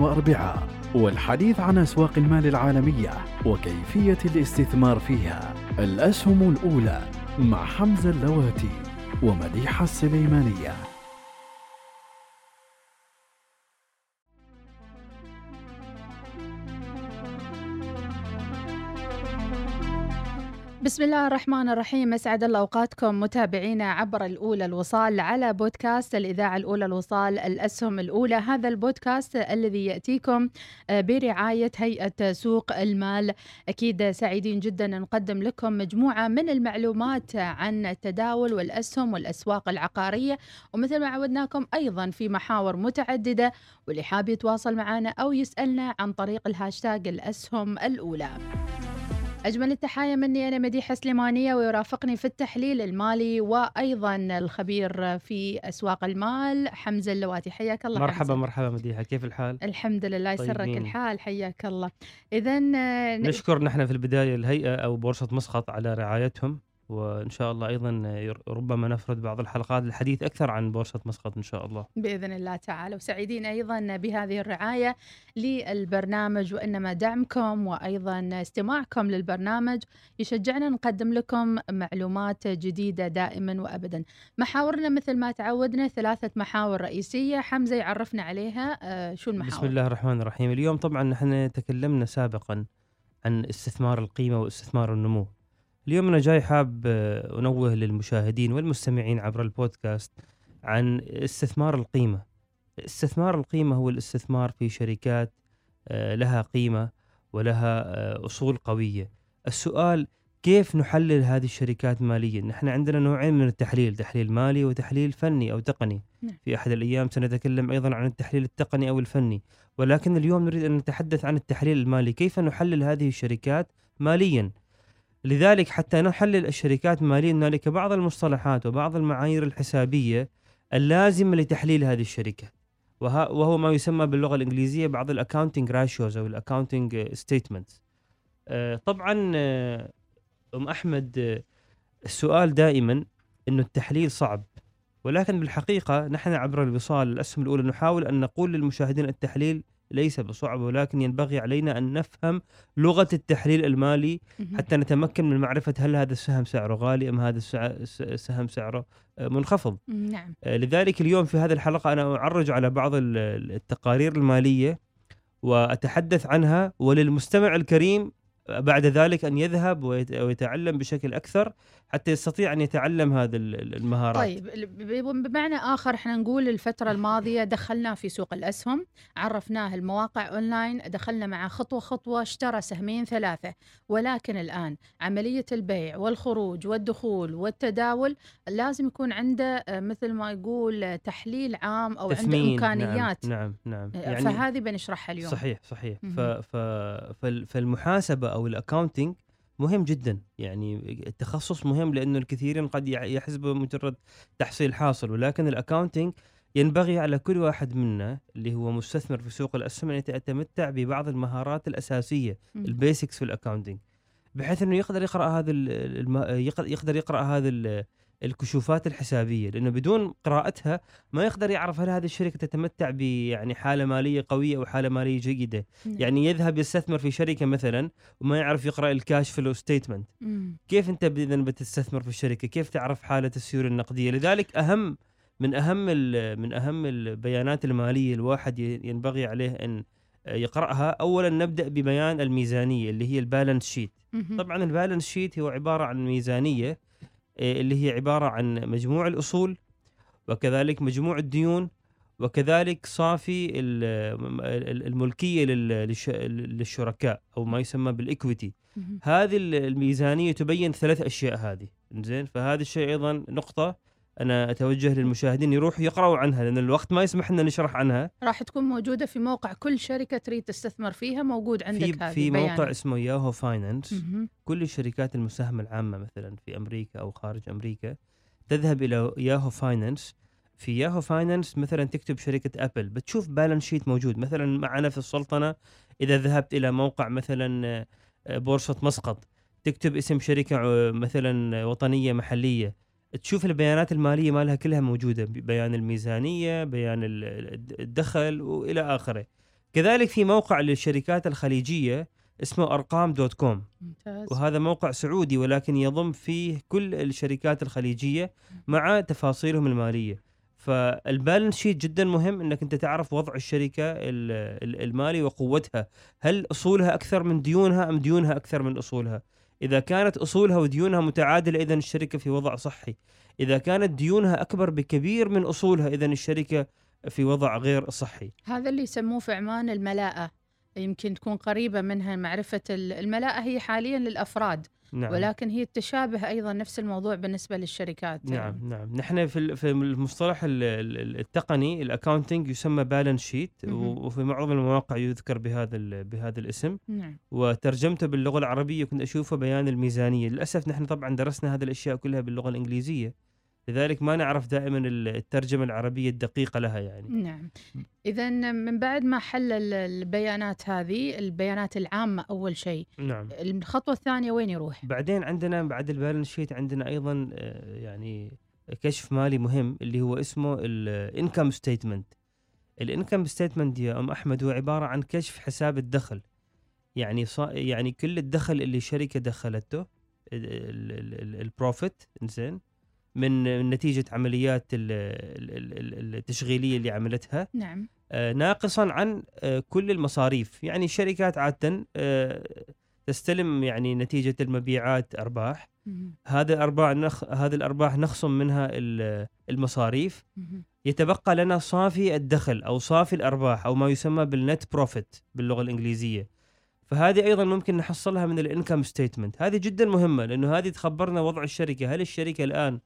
واربعاء والحديث عن أسواق المال العالمية وكيفية الاستثمار فيها. الأسهم الأولى مع حمزة اللواتي ومديحة السليمانية. بسم الله الرحمن الرحيم. أسعد الله أوقاتكم متابعينا عبر الأولى الوصال على بودكاست الإذاعة الأولى الوصال الأسهم الأولى. هذا البودكاست الذي يأتيكم آه، برعاية هيئة سوق المال. أكيد سعيدين جدا نقدم لكم مجموعة من المعلومات عن التداول والأسهم والأسواق العقارية. ومثل ما عودناكم أيضا في محاور متعددة واللي حاب يتواصل معنا أو يسألنا عن طريق الهاشتاج الأسهم الأولى. أجمل التحايا مني أنا مديحة سليمانية ويرافقني في التحليل المالي وأيضا الخبير في أسواق المال حمزة اللواتي حياك الله مرحبا حمزة. مرحبا مديحة كيف الحال؟ الحمد لله يسرك طيبين. الحال حياك الله إذا نشكر نحن في البداية الهيئة أو بورصة مسقط على رعايتهم وإن شاء الله أيضا ير- ربما نفرد بعض الحلقات للحديث أكثر عن بورصة مسقط إن شاء الله. بإذن الله تعالى. وسعيدين أيضا بهذه الرعاية للبرنامج وإنما دعمكم وأيضا استماعكم للبرنامج. يشجعنا نقدم لكم معلومات جديدة دائما وأبدا. محاورنا مثل ما تعودنا ثلاثة محاور رئيسية. حمزة يعرفنا عليها. آه، شو المحاور؟ بسم الله الرحمن الرحيم. اليوم طبعا نحن تكلمنا سابقا عن استثمار القيمة واستثمار النمو. اليوم أنا جاي حاب آه، أنوه للمشاهدين والمستمعين عبر البودكاست عن استثمار القيمة. استثمار القيمة هو الاستثمار في شركات آه، لها قيمة ولها آه، أصول قوية. السؤال كيف نحلل هذه الشركات ماليا؟ نحن عندنا نوعين من التحليل تحليل مالي وتحليل فني أو تقني. نعم. في أحد الأيام سنتكلم أيضا عن التحليل التقني أو الفني. ولكن اليوم نريد أن نتحدث عن التحليل المالي. كيف نحلل هذه الشركات ماليا؟ لذلك حتى نحلل الشركات ماليا هنالك بعض المصطلحات وبعض المعايير الحسابية اللازمة لتحليل هذه الشركات وها- وهو ما يسمى باللغة الإنجليزية بعض ال accounting ratios أو ال accounting statements طبعا آه، أم أحمد آه، السؤال دائما أنه التحليل صعب. ولكن بالحقيقة نحن عبر الوصال الأسهم الأولى نحاول أن نقول للمشاهدين التحليل ليس بصعب ولكن ينبغي علينا أن نفهم لغة التحليل المالي. حتى نتمكن من معرفة هل هذا السهم سعره غالي أم هذا السهم سعره آه، منخفض نعم آه، لذلك اليوم في هذه الحلقة أنا أعرج على بعض ال- ال- التقارير المالية وأتحدث عنها وللمستمع الكريم بعد ذلك أن يذهب ويت- ويتعلم بشكل أكثر حتى يستطيع أن يتعلم هذه ال- ال- المهارات. طيب بمعنى آخر إحنا نقول الفترة الماضية دخلناه في سوق الأسهم عرفناه المواقع أونلاين دخلنا مع خطوة خطوة اشترى سهمين ثلاثة. ولكن الآن عملية البيع والخروج والدخول والتداول لازم يكون عنده آه، مثل ما يقول تحليل عام أو عنده تثمين. إمكانيات. نعم نعم, نعم. يعني فهذه بنشرحها اليوم. صحيح صحيح. ف فالمحاسبة أو ال accounting مهم جدا يعني التخصص مهم لأنه الكثيرين قد يحسبه مجرد تحصيل حاصل ولكن ال accounting ينبغي على كل واحد منا اللي هو مستثمر في سوق الأسهم أن يتمتع ببعض المهارات الأساسية. ال basics في ال accounting بحيث إنه يقدر يقرأ هذا. يقدر يقرأ هذا الكشوفات الحسابية لأنه بدون قراءتها ما يقدر يعرف هل هذه الشركة تتمتع ب يعني حالة مالية قوية أو حالة مالية جيدة نعم. يعني يذهب يستثمر في شركة مثلا وما يعرف يقرأ ال cash flow statement. كيف أنت اذا بتستثمر في الشركة كيف تعرف حالة السيولة النقدية لذلك أهم من أهم من أهم البيانات المالية الواحد ينبغي عليه أن يقرأها اولا نبدأ ببيان الميزانية اللي هي ال balance sheet. طبعا ال balance sheet هو عبارة عن ميزانية اللي هي عبارة عن مجموع الأصول وكذلك مجموع الديون وكذلك صافي ال- ال- الملكية لل- للش- للشركاء أو ما يسمى بال equity مهم. هذه ال- الميزانية تبين ثلاث أشياء هذه. زين فهذا الشيء أيضا نقطة. أنا أتوجه للمشاهدين يروحوا يقرأوا عنها لأن الوقت ما يسمح لنا نشرح عنها. راح تكون موجودة في موقع كل شركة تريد تستثمر فيها موجود عندك في هذه في. موقع اسمه Yahoo Finance. كل الشركات المساهمة العامة مثلا في أمريكا أو خارج أمريكا تذهب إلى Yahoo Finance في Yahoo Finance مثلا تكتب شركة Apple بتشوف balance sheet موجود. مثلا معنا في السلطنة إذا ذهبت إلى موقع مثلا آه، بورصة مسقط تكتب اسم شركة آه، مثلا وطنية محلية. تشوف البيانات المالية مالها كلها موجودة بيان الميزانية بيان ال- ال- الدخل وإلى آخره. كذلك في موقع للشركات الخليجية اسمه أرقام dot com. ممتاز. وهذا موقع سعودي ولكن يضم فيه كل الشركات الخليجية مع تفاصيلهم المالية. فالبالانس شيت جدا مهم إنك أنت تعرف وضع الشركة ال- ال- المالي وقوتها. هل أصولها أكثر من ديونها أم ديونها أكثر من أصولها؟ إذا كانت أصولها وديونها متعادلة اذا الشركة في وضع صحي. إذا كانت ديونها أكبر بكبير من أصولها اذا الشركة في وضع غير صحي. هذا اللي يسموه في عمان الملاءة. يمكن تكون قريبة منها معرفة ال- الملاءة هي حاليا للأفراد نعم. ولكن هي التشابه أيضا نفس الموضوع بالنسبة للشركات. نعم نعم. نحن في ال- في المصطلح ال- ال- التقني ال accounting يسمى balance sheet. وفي معظم المواقع يذكر بهذا بهذا الاسم. نعم. وترجمته باللغة العربية كنت أشوفه بيان الميزانية. للأسف نحن طبعا درسنا هذه الأشياء كلها باللغة الإنجليزية. لذلك ما نعرف دائما ال- الترجمة العربية الدقيقة لها يعني. نعم. اذا من بعد ما حلل البيانات هذه البيانات العامة أول شيء نعم. الخطوة الثانية وين يروح؟ بعدين عندنا بعد ال balance sheet عندنا أيضا آه، يعني كشف مالي مهم اللي هو اسمه ال income statement ال income statement يا أم أحمد هو عبارة عن كشف حساب الدخل. يعني صا يعني كل الدخل اللي الشركة دخلته ال profit إنزين من نتيجة عمليات ال- ال- ال- التشغيلية اللي عملتها. نعم. آه، ناقصا عن آه، كل المصاريف. يعني الشركات عاده آه، تستلم يعني نتيجة المبيعات أرباح. هذا الأرباح نخ... هذه الأرباح نخصم منها ال- المصاريف. يتبقى لنا صافي الدخل أو صافي الأرباح أو ما يسمى بال net profit باللغة الإنجليزية. فهذه أيضا ممكن نحصلها من ال income statement هذه جدا مهمة لأنه هذه تخبرنا وضع الشركة. هل الشركة الآن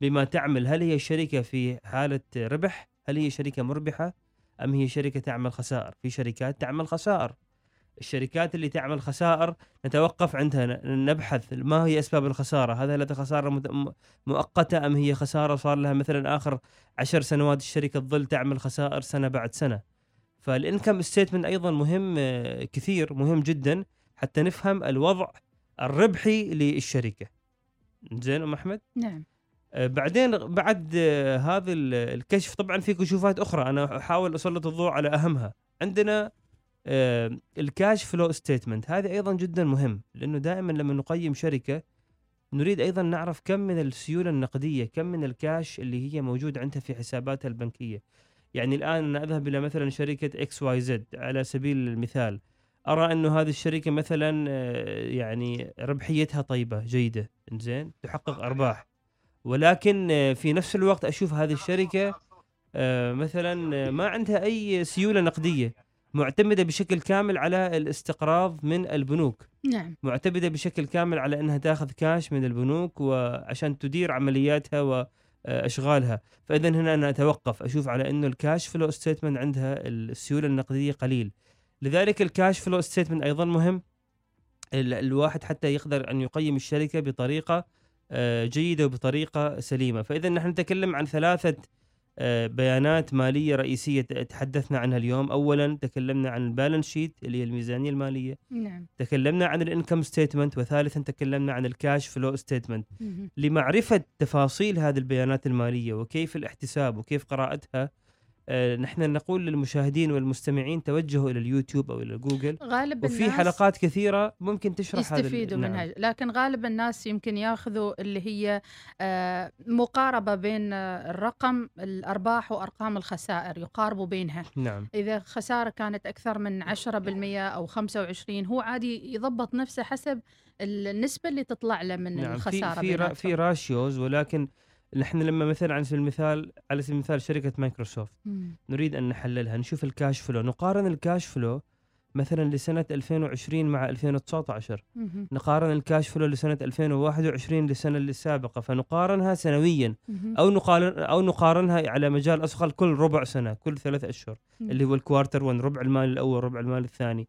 بما تعمل. هل هي شركة في حالة ربح؟ هل هي شركة مربحة؟ أم هي شركة تعمل خسائر؟ في شركات تعمل خسائر. الشركات اللي تعمل خسائر نتوقف عندها نبحث ما هي أسباب الخسارة؟ هذا هل خسارة مؤقتة أم هي خسارة؟ صار لها مثلا آخر عشر سنوات الشركة تظل تعمل خسائر سنة بعد سنة. فالإنكم ستيتمنت أيضا مهم آه، كثير مهم جدا حتى نفهم الوضع الربحي للشركة. زين أم أحمد؟ نعم. بعدين بعد آه، هذا ال- الكشف طبعا في كشوفات أخرى. أنا أحاول أسلط الضوء على أهمها. عندنا آه، ال cash flow statement هذا أيضا جدا مهم لأنه دائما لما نقيم شركة نريد أيضا نعرف كم من السيولة النقدية كم من الكاش اللي هي موجود عندها في حساباتها البنكية. يعني الآن أنا أذهب إلى مثلا شركة XYZ على سبيل المثال. أرى انه هذه الشركة مثلا آه، يعني ربحيتها طيبة جيدة زين تحقق أرباح. ولكن آه، في نفس الوقت أشوف هذه الشركة آه، مثلا آه، ما عندها أي سيولة نقدية معتمدة بشكل كامل على الاستقراض من البنوك. نعم. معتمدة بشكل كامل على إنها تأخذ كاش من البنوك وعشان تدير عملياتها واشغالها فاذا هنا أنا أتوقف أشوف على إنه ال cash flow statement عندها السيولة النقدية قليل. لذلك ال cash flow statement أيضا مهم. ال- الواحد حتى يقدر أن يقيم الشركة بطريقة جيدة وبطريقة سليمة. فإذا نحن نتكلم عن ثلاثة آه، بيانات مالية رئيسية تحدثنا عنها اليوم. اولا تكلمنا عن ال balance sheet اللي هي الميزانية المالية. نعم. تكلمنا عن ال income statement. وثالثا تكلمنا عن ال cash flow statement. لمعرفة تفاصيل هذه البيانات المالية وكيف الاحتساب وكيف قراءتها آه، نحن نقول للمشاهدين والمستمعين توجهوا إلى اليوتيوب أو إلى جوجل غالب وفي الناس حلقات كثيرة ممكن تشرح هذا يستفيدوا نعم. منها لكن غالب الناس يمكن ياخذوا اللي هي آه، مقاربة بين آه، الرقم الأرباح وأرقام الخسائر يقارنوا بينها نعم إذا خسارة كانت أكثر من 10% أو 25 هو عادي يضبط نفسه حسب النسبة اللي تطلع له من نعم في الخسارة في بيناتهم. في ratios ولكن نحن لما مثلا على سبيل المثال على سبيل المثال شركة مايكروسوفت مم. نريد أن نحللها نشوف ال cash flow نقارن ال cash flow مثلا لسنة 2020 مع 2019 مهم. نقارن الكاش فلو لسنة 2021 للسنه السابقة فنقارنها سنويا مهم. أو نقارن أو نقارنها على مجال أصغر كل ربع سنة كل ثلاث أشهر مم. اللي هو الكوارتر 1 ربع المال الأول ربع المال الثاني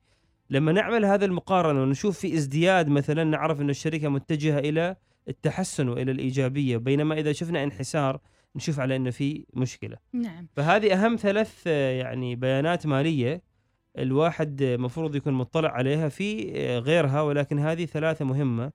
لما نعمل هذا المقارنة ونشوف في ازدياد مثلا نعرف أن الشركة متجهة إلى التحسن وإلى الإيجابية بينما إذا شفنا انحسار نشوف على إنه في مشكلة. نعم. فهذه أهم ثلاث آه، يعني بيانات مالية الواحد مفروض يكون مطلع عليها في آه، غيرها ولكن هذه ثلاثة مهمة.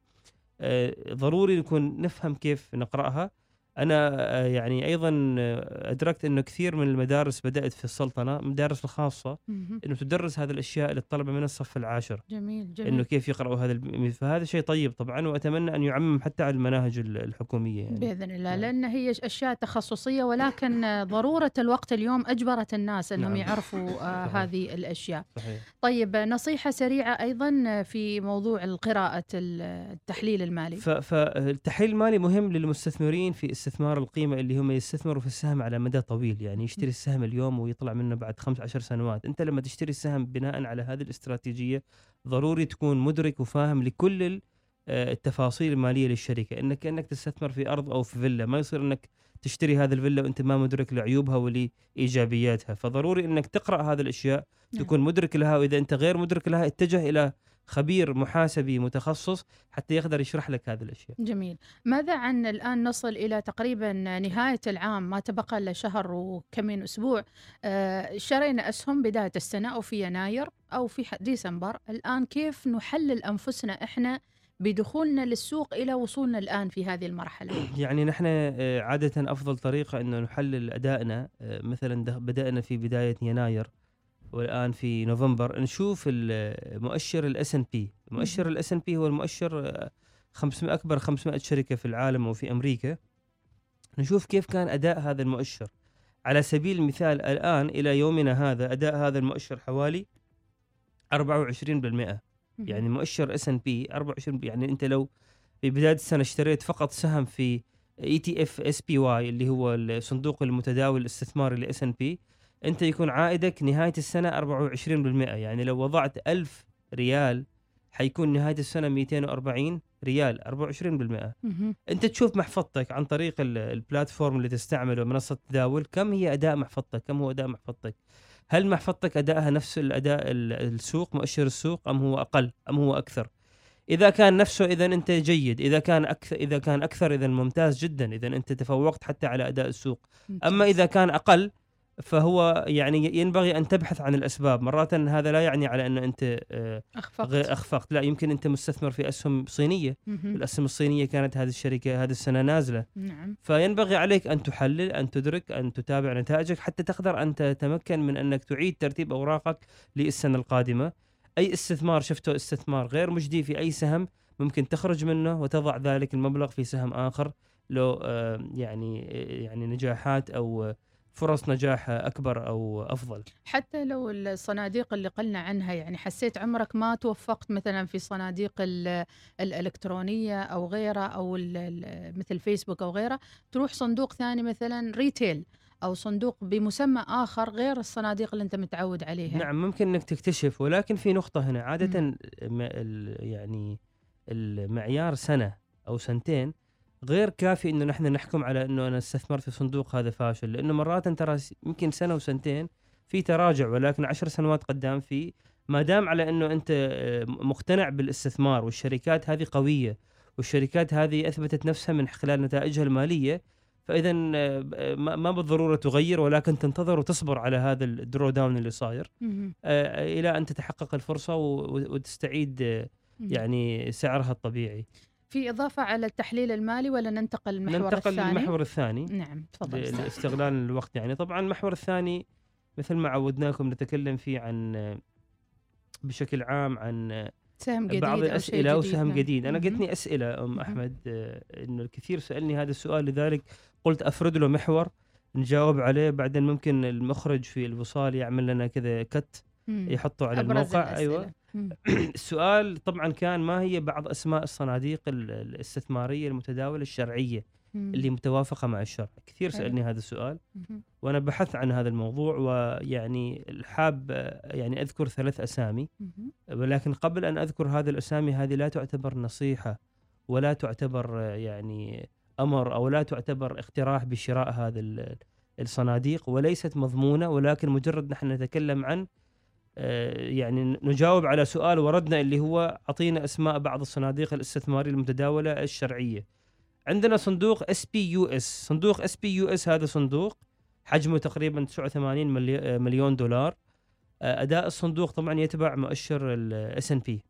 آه، ضروري نكون نفهم كيف نقرأها. أنا آه، يعني أيضا آه، أدركت إنه كثير من المدارس بدأت في السلطنة المدارس الخاصة. إنه تدرس هذه الأشياء للطلبة من الصف العاشر جميل جميل إنه كيف يقرأوا هذا الب- فهذا شيء طيب طبعا وأتمنى أن يعمم حتى على المناهج ال- الحكومية يعني. بإذن الله نعم. لأن هي أشياء تخصصية ولكن ضرورة الوقت اليوم أجبرت الناس إنهم نعم. يعرفوا آه، صحيح. هذه الأشياء. صحيح طيب نصيحة سريعة أيضا في موضوع قراءه التحليل المالي. فالتحليل المالي مهم للمستثمرين في استثمار القيمة اللي هم يستثمروا في السهم على مدى طويل يعني يشتري السهم اليوم ويطلع منه بعد 15 سنوات. أنت لما تشتري السهم بناء على هذه الاستراتيجية ضروري تكون مدرك وفاهم لكل آه، التفاصيل المالية للشركة. إنك كأنك تستثمر في أرض أو في فيلا ما يصير إنك تشتري هذه الفيلا وأنت ما مدرك لعيوبها ولإيجابياتها. فضروري إنك تقرأ هذه الأشياء نعم. تكون مدرك لها وإذا أنت غير مدرك لها اتجه إلى خبير محاسبي متخصص حتى يقدر يشرح لك هذه الأشياء. جميل. ماذا عن الآن نصل إلى تقريبا نهاية العام؟ ما تبقى إلا شهر وكم من أسبوع. آه، شرينا أسهم بداية السنة أو في يناير أو في ديسمبر، الآن كيف نحلل أنفسنا إحنا بدخولنا للسوق إلى وصولنا الآن في هذه المرحلة؟ يعني نحن آه، عادة أفضل طريقة أنه نحلل أدائنا. آه، مثلا بدأنا في بداية يناير. والآن في نوفمبر نشوف مؤشر ال S&P مؤشر. ال S&P هو المؤشر آه، 500 أكبر 500 شركة في العالم وفي أمريكا. نشوف كيف كان أداء هذا المؤشر. على سبيل المثال الآن إلى يومنا هذا أداء هذا المؤشر حوالي 24% يعني مؤشر S&P 24 يعني أنت لو في بداية السنة اشتريت فقط سهم في اي تي اف اس بي واي اللي هو الصندوق المتداول الاستثماري ل S&P أنت يكون عائدك نهاية السنة 24% يعني لو وضعت 1000 ريال حيكون نهاية السنة 240 ريال 24% مهم. أنت تشوف محفظتك عن طريق ال- البلاتفورم اللي تستعمله منصة التداول كم هي أداء محفظتك؟ كم هو أداء محفظتك؟ هل محفظتك ادائها نفس الأداء ال- السوق مؤشر السوق أم هو أقل أم هو أكثر؟ إذا كان نفسه إذا أنت جيد إذا كان أكثر إذا كان أكثر إذا ممتاز جدا إذا أنت تفوقت حتى على أداء السوق. أما ممتاز. إذا كان أقل فهو يعني ينبغي أن تبحث عن الأسباب. مرات هذا لا يعني على أنه أنت آه، أخفقت. غير أخفقت. لا يمكن أنت مستثمر في أسهم صينية. مهم. الأسهم الصينية كانت هذه الشركة هذه السنة نازلة. نعم. فينبغي عليك أن تحلل أن تدرك أن تتابع نتائجك حتى تقدر أن تتمكن من أنك تعيد ترتيب أوراقك للسنة القادمة. أي استثمار شفته استثمار غير مجدي في أي سهم ممكن تخرج منه وتضع ذلك المبلغ في سهم آخر له آه، يعني آه، يعني نجاحات أو فرص نجاح أكبر أو أفضل؟ حتى لو الصناديق اللي قلنا عنها يعني حسيت عمرك ما توفقت مثلا في صناديق ال- الإلكترونية أو غيرها ال- مثل فيسبوك أو غيرها تروح صندوق ثاني مثلا ريتيل أو صندوق بمسمى آخر غير الصناديق اللي أنت متعود عليها. نعم ممكن إنك تكتشف ولكن في نقطة هنا. ما- ال- يعني المعيار سنة أو سنتين غير كافي إنه نحن نحكم على إنه أنا استثمرت في صندوق هذا فاشل لأنه مرات ترى يمكن سنة وسنتين في تراجع ولكن عشر سنوات قدام في ما دام على إنه أنت آه، مقتنع بالاستثمار والشركات هذه قوية والشركات هذه أثبتت نفسها من خلال نتائجها المالية فإذا آه، ما بالضرورة تغير ولكن تنتظر وتصبر على هذا ال drawdown اللي صاير. آه، إلى أن تتحقق الفرصة وتستعيد. يعني سعرها الطبيعي. في إضافة على التحليل المالي ولا ننتقل للمحور ننتقل الثاني للمحور الثاني نعم تفضل ل- أستاذ. لاستغلال الوقت يعني طبعا المحور الثاني مثل ما عودناكم نتكلم فيه عن بشكل عام عن سهم جديد بعض أو الأسئلة جديد وسهم نعم. جديد. قتني أسئلة أم مهم. أحمد آه، إنه الكثير سألني هذا السؤال لذلك قلت أفرد له محور نجاوب عليه بعدين ممكن المخرج في الوصال يعمل لنا كذا كت. يحطه على الموقع أيوه الأسئلة. مم. السؤال طبعا كان ما هي بعض أسماء الصناديق ال- الاستثمارية المتداولة الشرعية. اللي متوافقة مع الشرع كثير. سألني هذا السؤال. وأنا بحثت عن هذا الموضوع ويعني حاب يعني أذكر ثلاث أسامي. ولكن قبل أن أذكر هذه الأسامي هذه لا تعتبر نصيحة ولا تعتبر يعني أمر أو لا تعتبر اقتراح بشراء هذا ال- الصناديق وليست مضمونة ولكن مجرد نحن نتكلم عن يعني نجاوب على سؤال وردنا اللي هو أعطينا أسماء بعض الصناديق الاستثمارية المتداولة الشرعية. عندنا صندوق اس بي يو اس، صندوق اس بي يو اس هذا صندوق حجمه تقريبا 89 ملي- آه، مليون دولار. آه، أداء الصندوق طبعا يتبع مؤشر ال S&P.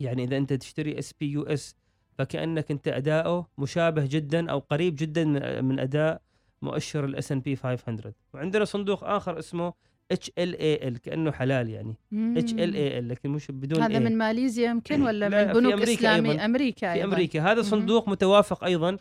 يعني إذا أنت تشتري SPUS فكأنك أنت أداؤه مشابه جدا أو قريب جدا من أداء مؤشر ال S&P 500 وعندنا صندوق آخر اسمه HLAL كأنه حلال يعني HLAL لكن مش بدون هذا A. من ماليزيا يمكن ولا لا، من في بنوك أمريكا إسلامي أيضاً. أمريكا في أيضاً. أمريكا هذا. صندوق متوافق أيضا.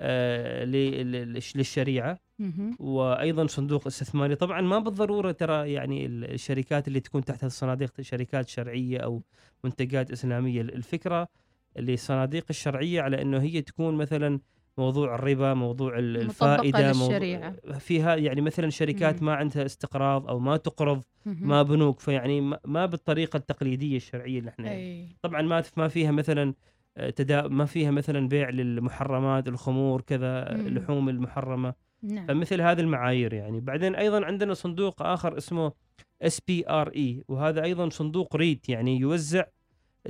آه للشريعة مهم. وأيضا صندوق استثماري طبعا ما بالضرورة ترى يعني الشركات اللي تكون تحت الصناديق شركات شرعية أو منتجات إسلامية الفكرة اللي الصناديق الشرعية على إنه هي تكون مثلا موضوع الربا موضوع الفائدة للشريعة. فيها يعني مثلا شركات مم. ما عندها استقراض أو ما تقرض. ما بنوك فيعني ما- بالطريقة التقليدية الشرعية اللي إحنا أي. طبعا ما ما فيها مثلا آه، تدا ما فيها مثلا بيع للمحرمات الخمور كذا. اللحوم المحرمة نعم فمثل هذه المعايير يعني بعدين أيضا عندنا صندوق آخر اسمه SPRE وهذا أيضا صندوق REIT يعني يوزع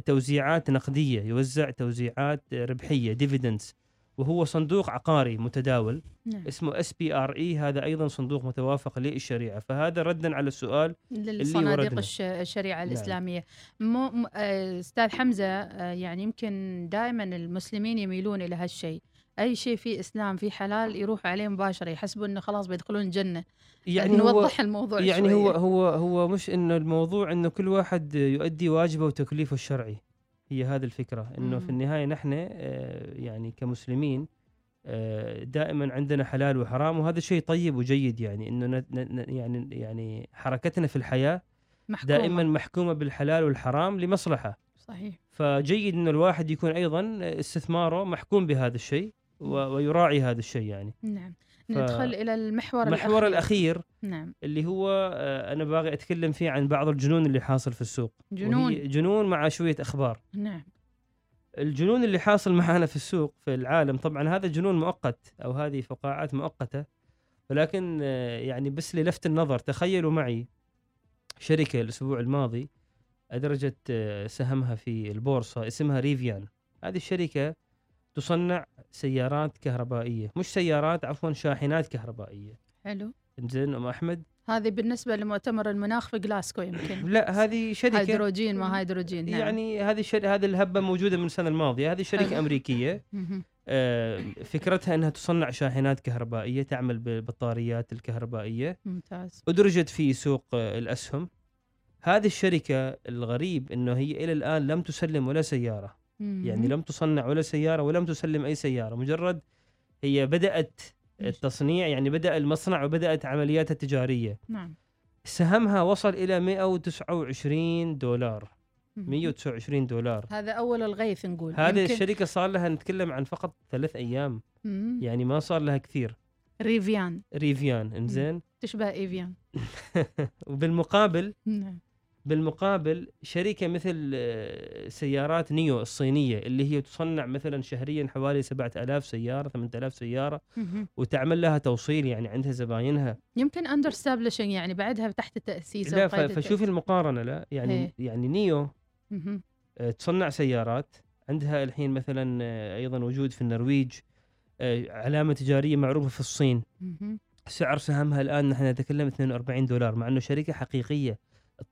توزيعات نقدية يوزع توزيعات ربحية dividends وهو صندوق عقاري متداول نعم. اسمه SPRE هذا أيضا صندوق متوافق للشريعة فهذا ردا على السؤال للصناديق وردنا. الش- الشريعة نعم. مو آه، أستاذ حمزة آه، يعني يمكن دائما المسلمين يميلون إلى هالشيء أي شيء فيه إسلام فيه حلال يروح عليه مباشرة يحسبوا أنه خلاص بيدخلون الجنة يعني هو نوضح الموضوع يعني شوية. هو هو هو مش إنه الموضوع إنه كل واحد يؤدي واجبه وتكليفه الشرعي هي هذه الفكرة إنه مم. في النهاية نحن آه، يعني كمسلمين آه، دائما عندنا حلال وحرام وهذا شيء طيب وجيد يعني ن- يعني يعني حركتنا في الحياة محكومة. دائما محكومة بالحلال والحرام لمصلحة صحيح فجيد إنه الواحد يكون أيضا استثماره محكوم بهذا الشيء ويراعي هذا الشيء يعني نعم ندخل إلى المحور المحور الأخير الاخير نعم. اللي هو آه، أنا باغي أتكلم فيه عن بعض الجنون اللي حاصل في السوق. جنون. جنون مع شوية أخبار. نعم. الجنون اللي حاصل معنا في السوق في العالم طبعا هذا جنون مؤقت أو هذه فقاعات مؤقتة ولكن آه، يعني بس للفت النظر تخيلوا معي شركة الأسبوع الماضي أدرجت آه، سهمها في البورصة اسمها ريفيان. هذه الشركة تصنع سيارات كهربائية مش سيارات عفوا شاحنات كهربائية. حلو. زين أم أحمد؟ هذه بالنسبة لمؤتمر المناخ في جلاسكو يمكن. لا هذه شركة هيدروجين ما هيدروجين نعم. يعني هذه الشر... هذه الهبة موجودة من السنة الماضية. هذه شركة حلو. أمريكية. مهم. آه، فكرتها إنها تصنع شاحنات كهربائية تعمل بالبطاريات الكهربائية. ممتاز. أدرجت في سوق آه، الأسهم. هذه الشركة الغريب إنه هي إلى الآن لم تسلم ولا سيارة. يعني. لم تصنع ولا سيارة ولم تسلم أي سيارة مجرد هي بدأت التصنيع يعني بدأ المصنع وبدأت عملياتها التجارية. نعم. سهمها وصل إلى 129 دولار. مهم. 129 دولار. هذا أول الغيث نقول. هذه يمكن- الشركة صار لها نتكلم عن فقط ثلاث أيام. مم. يعني ما صار لها كثير. ريفيان. ريفيان إنزين؟ تشبه إيفيان. وبالمقابل نعم. بالمقابل شركة مثل آه، سيارات نيو الصينية اللي هي تصنع مثلا شهريا حوالي 7000 سيارة 8000 سيارة مهم. وتعمل لها توصيل يعني عندها زباينها يمكن under establishing يعني بعدها تحت التأسيس لا أو ف- قيد فشوفي المقارنة لا يعني إيه. يعني نيو. آه، تصنع سيارات عندها الحين مثلا آه، أيضا وجود في النرويج علامة تجارية معروفة في الصين. سعر سهمها الآن نحن نتكلم 42 دولار مع إنه شركة حقيقية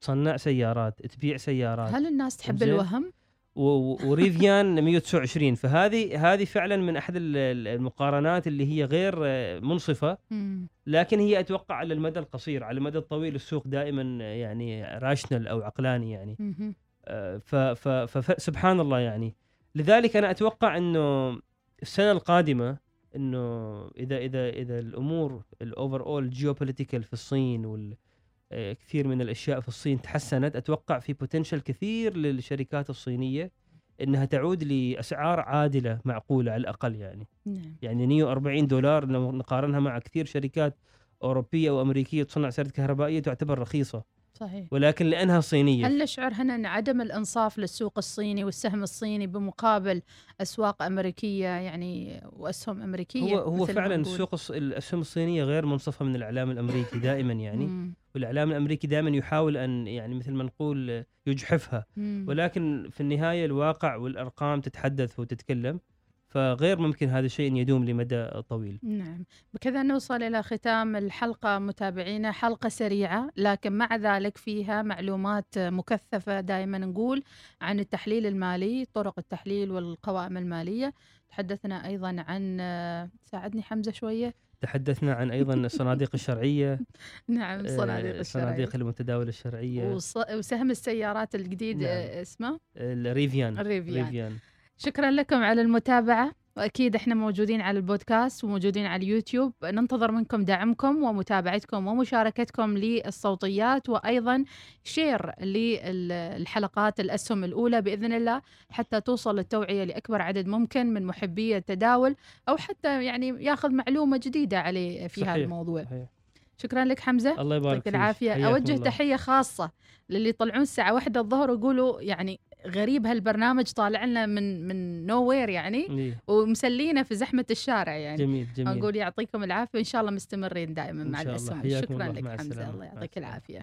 تصنع سيارات تبيع سيارات هل الناس تحب. الوهم؟ وريفيان 129 فهذه هذه فعلا من أحد ال- ال- المقارنات اللي هي غير آه، منصفة. لكن هي أتوقع على المدى القصير على المدى الطويل السوق دائما آه، يعني راشنال أو عقلاني يعني مهم. فسبحان الله يعني لذلك أنا أتوقع إنه السنة القادمة إنه اذا اذا إذا الأمور ال overall geopolitical في الصين وال آه، كثير من الأشياء في الصين تحسنت. أتوقع في potential كثير للشركات الصينية إنها تعود لأسعار عادلة معقولة على الأقل يعني. نعم. يعني نيو 40 دولار لو نقارنها مع كثير شركات أوروبية وأمريكية تصنع سيارات كهربائية تعتبر رخيصة. صحيح ولكن لأنها صينية هل نشعر هنا أن عدم الإنصاف للسوق الصيني والسهم الصيني بمقابل أسواق أمريكية يعني وأسهم أمريكية هو هو فعلا؟ السوق الأسهم الصينية غير منصفة من الإعلام الأمريكي دائما يعني. والإعلام الأمريكي دائما يحاول أن يعني مثل ما نقول يجحفها. ولكن في النهاية الواقع والأرقام تتحدث وتتكلم فغير ممكن هذا الشيء إن يدوم لمدى طويل. نعم. بكذا نوصل إلى ختام الحلقة متابعينا. حلقة سريعة لكن مع ذلك فيها معلومات مكثفة دائما نقول عن التحليل المالي طرق التحليل والقوائم المالية. تحدثنا أيضا عن ساعدني حمزة شوية. تحدثنا عن أيضا الصناديق الشرعية. نعم الصناديق آه، الشرعية. الصناديق المتداوله الشرعية. وسهم السيارات الجديد نعم. آه، اسمه؟ الريفيان الريفيان. ريفيان. شكرا لكم على المتابعة وأكيد إحنا موجودين على البودكاست وموجودين على اليوتيوب ننتظر منكم دعمكم ومتابعتكم ومشاركتكم للصوتيات وأيضا شير للحلقات الأسهم الأولى بإذن الله حتى توصل التوعية لأكبر عدد ممكن من محبي التداول أو حتى يعني ياخذ معلومة جديدة عليه في هذا صحيح. الموضوع صحيح. شكرا لك حمزة الله يبارك فيك العافية حياكم أوجه الله. تحية خاصة للي يطلعون الساعة واحدة الظهر ويقولوا يعني غريب هالبرنامج طالع لنا من من nowhere يعني إيه، ومسلينا في زحمة الشارع يعني. جميل جميل. نقول يعطيكم العافية إن شاء الله مستمرين دائما مع حياكم شكرا. لك السلامة. الله يعطيك السلامة.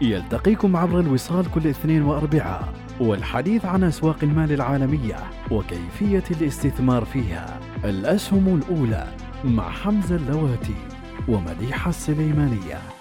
يلتقيكم عبر الوصال كل اثنين وأربعاء والحديث عن أسواق المال العالمية وكيفية الاستثمار فيها. الأسهم الأولى مع حمزة اللواتي ومديحة السليمانية.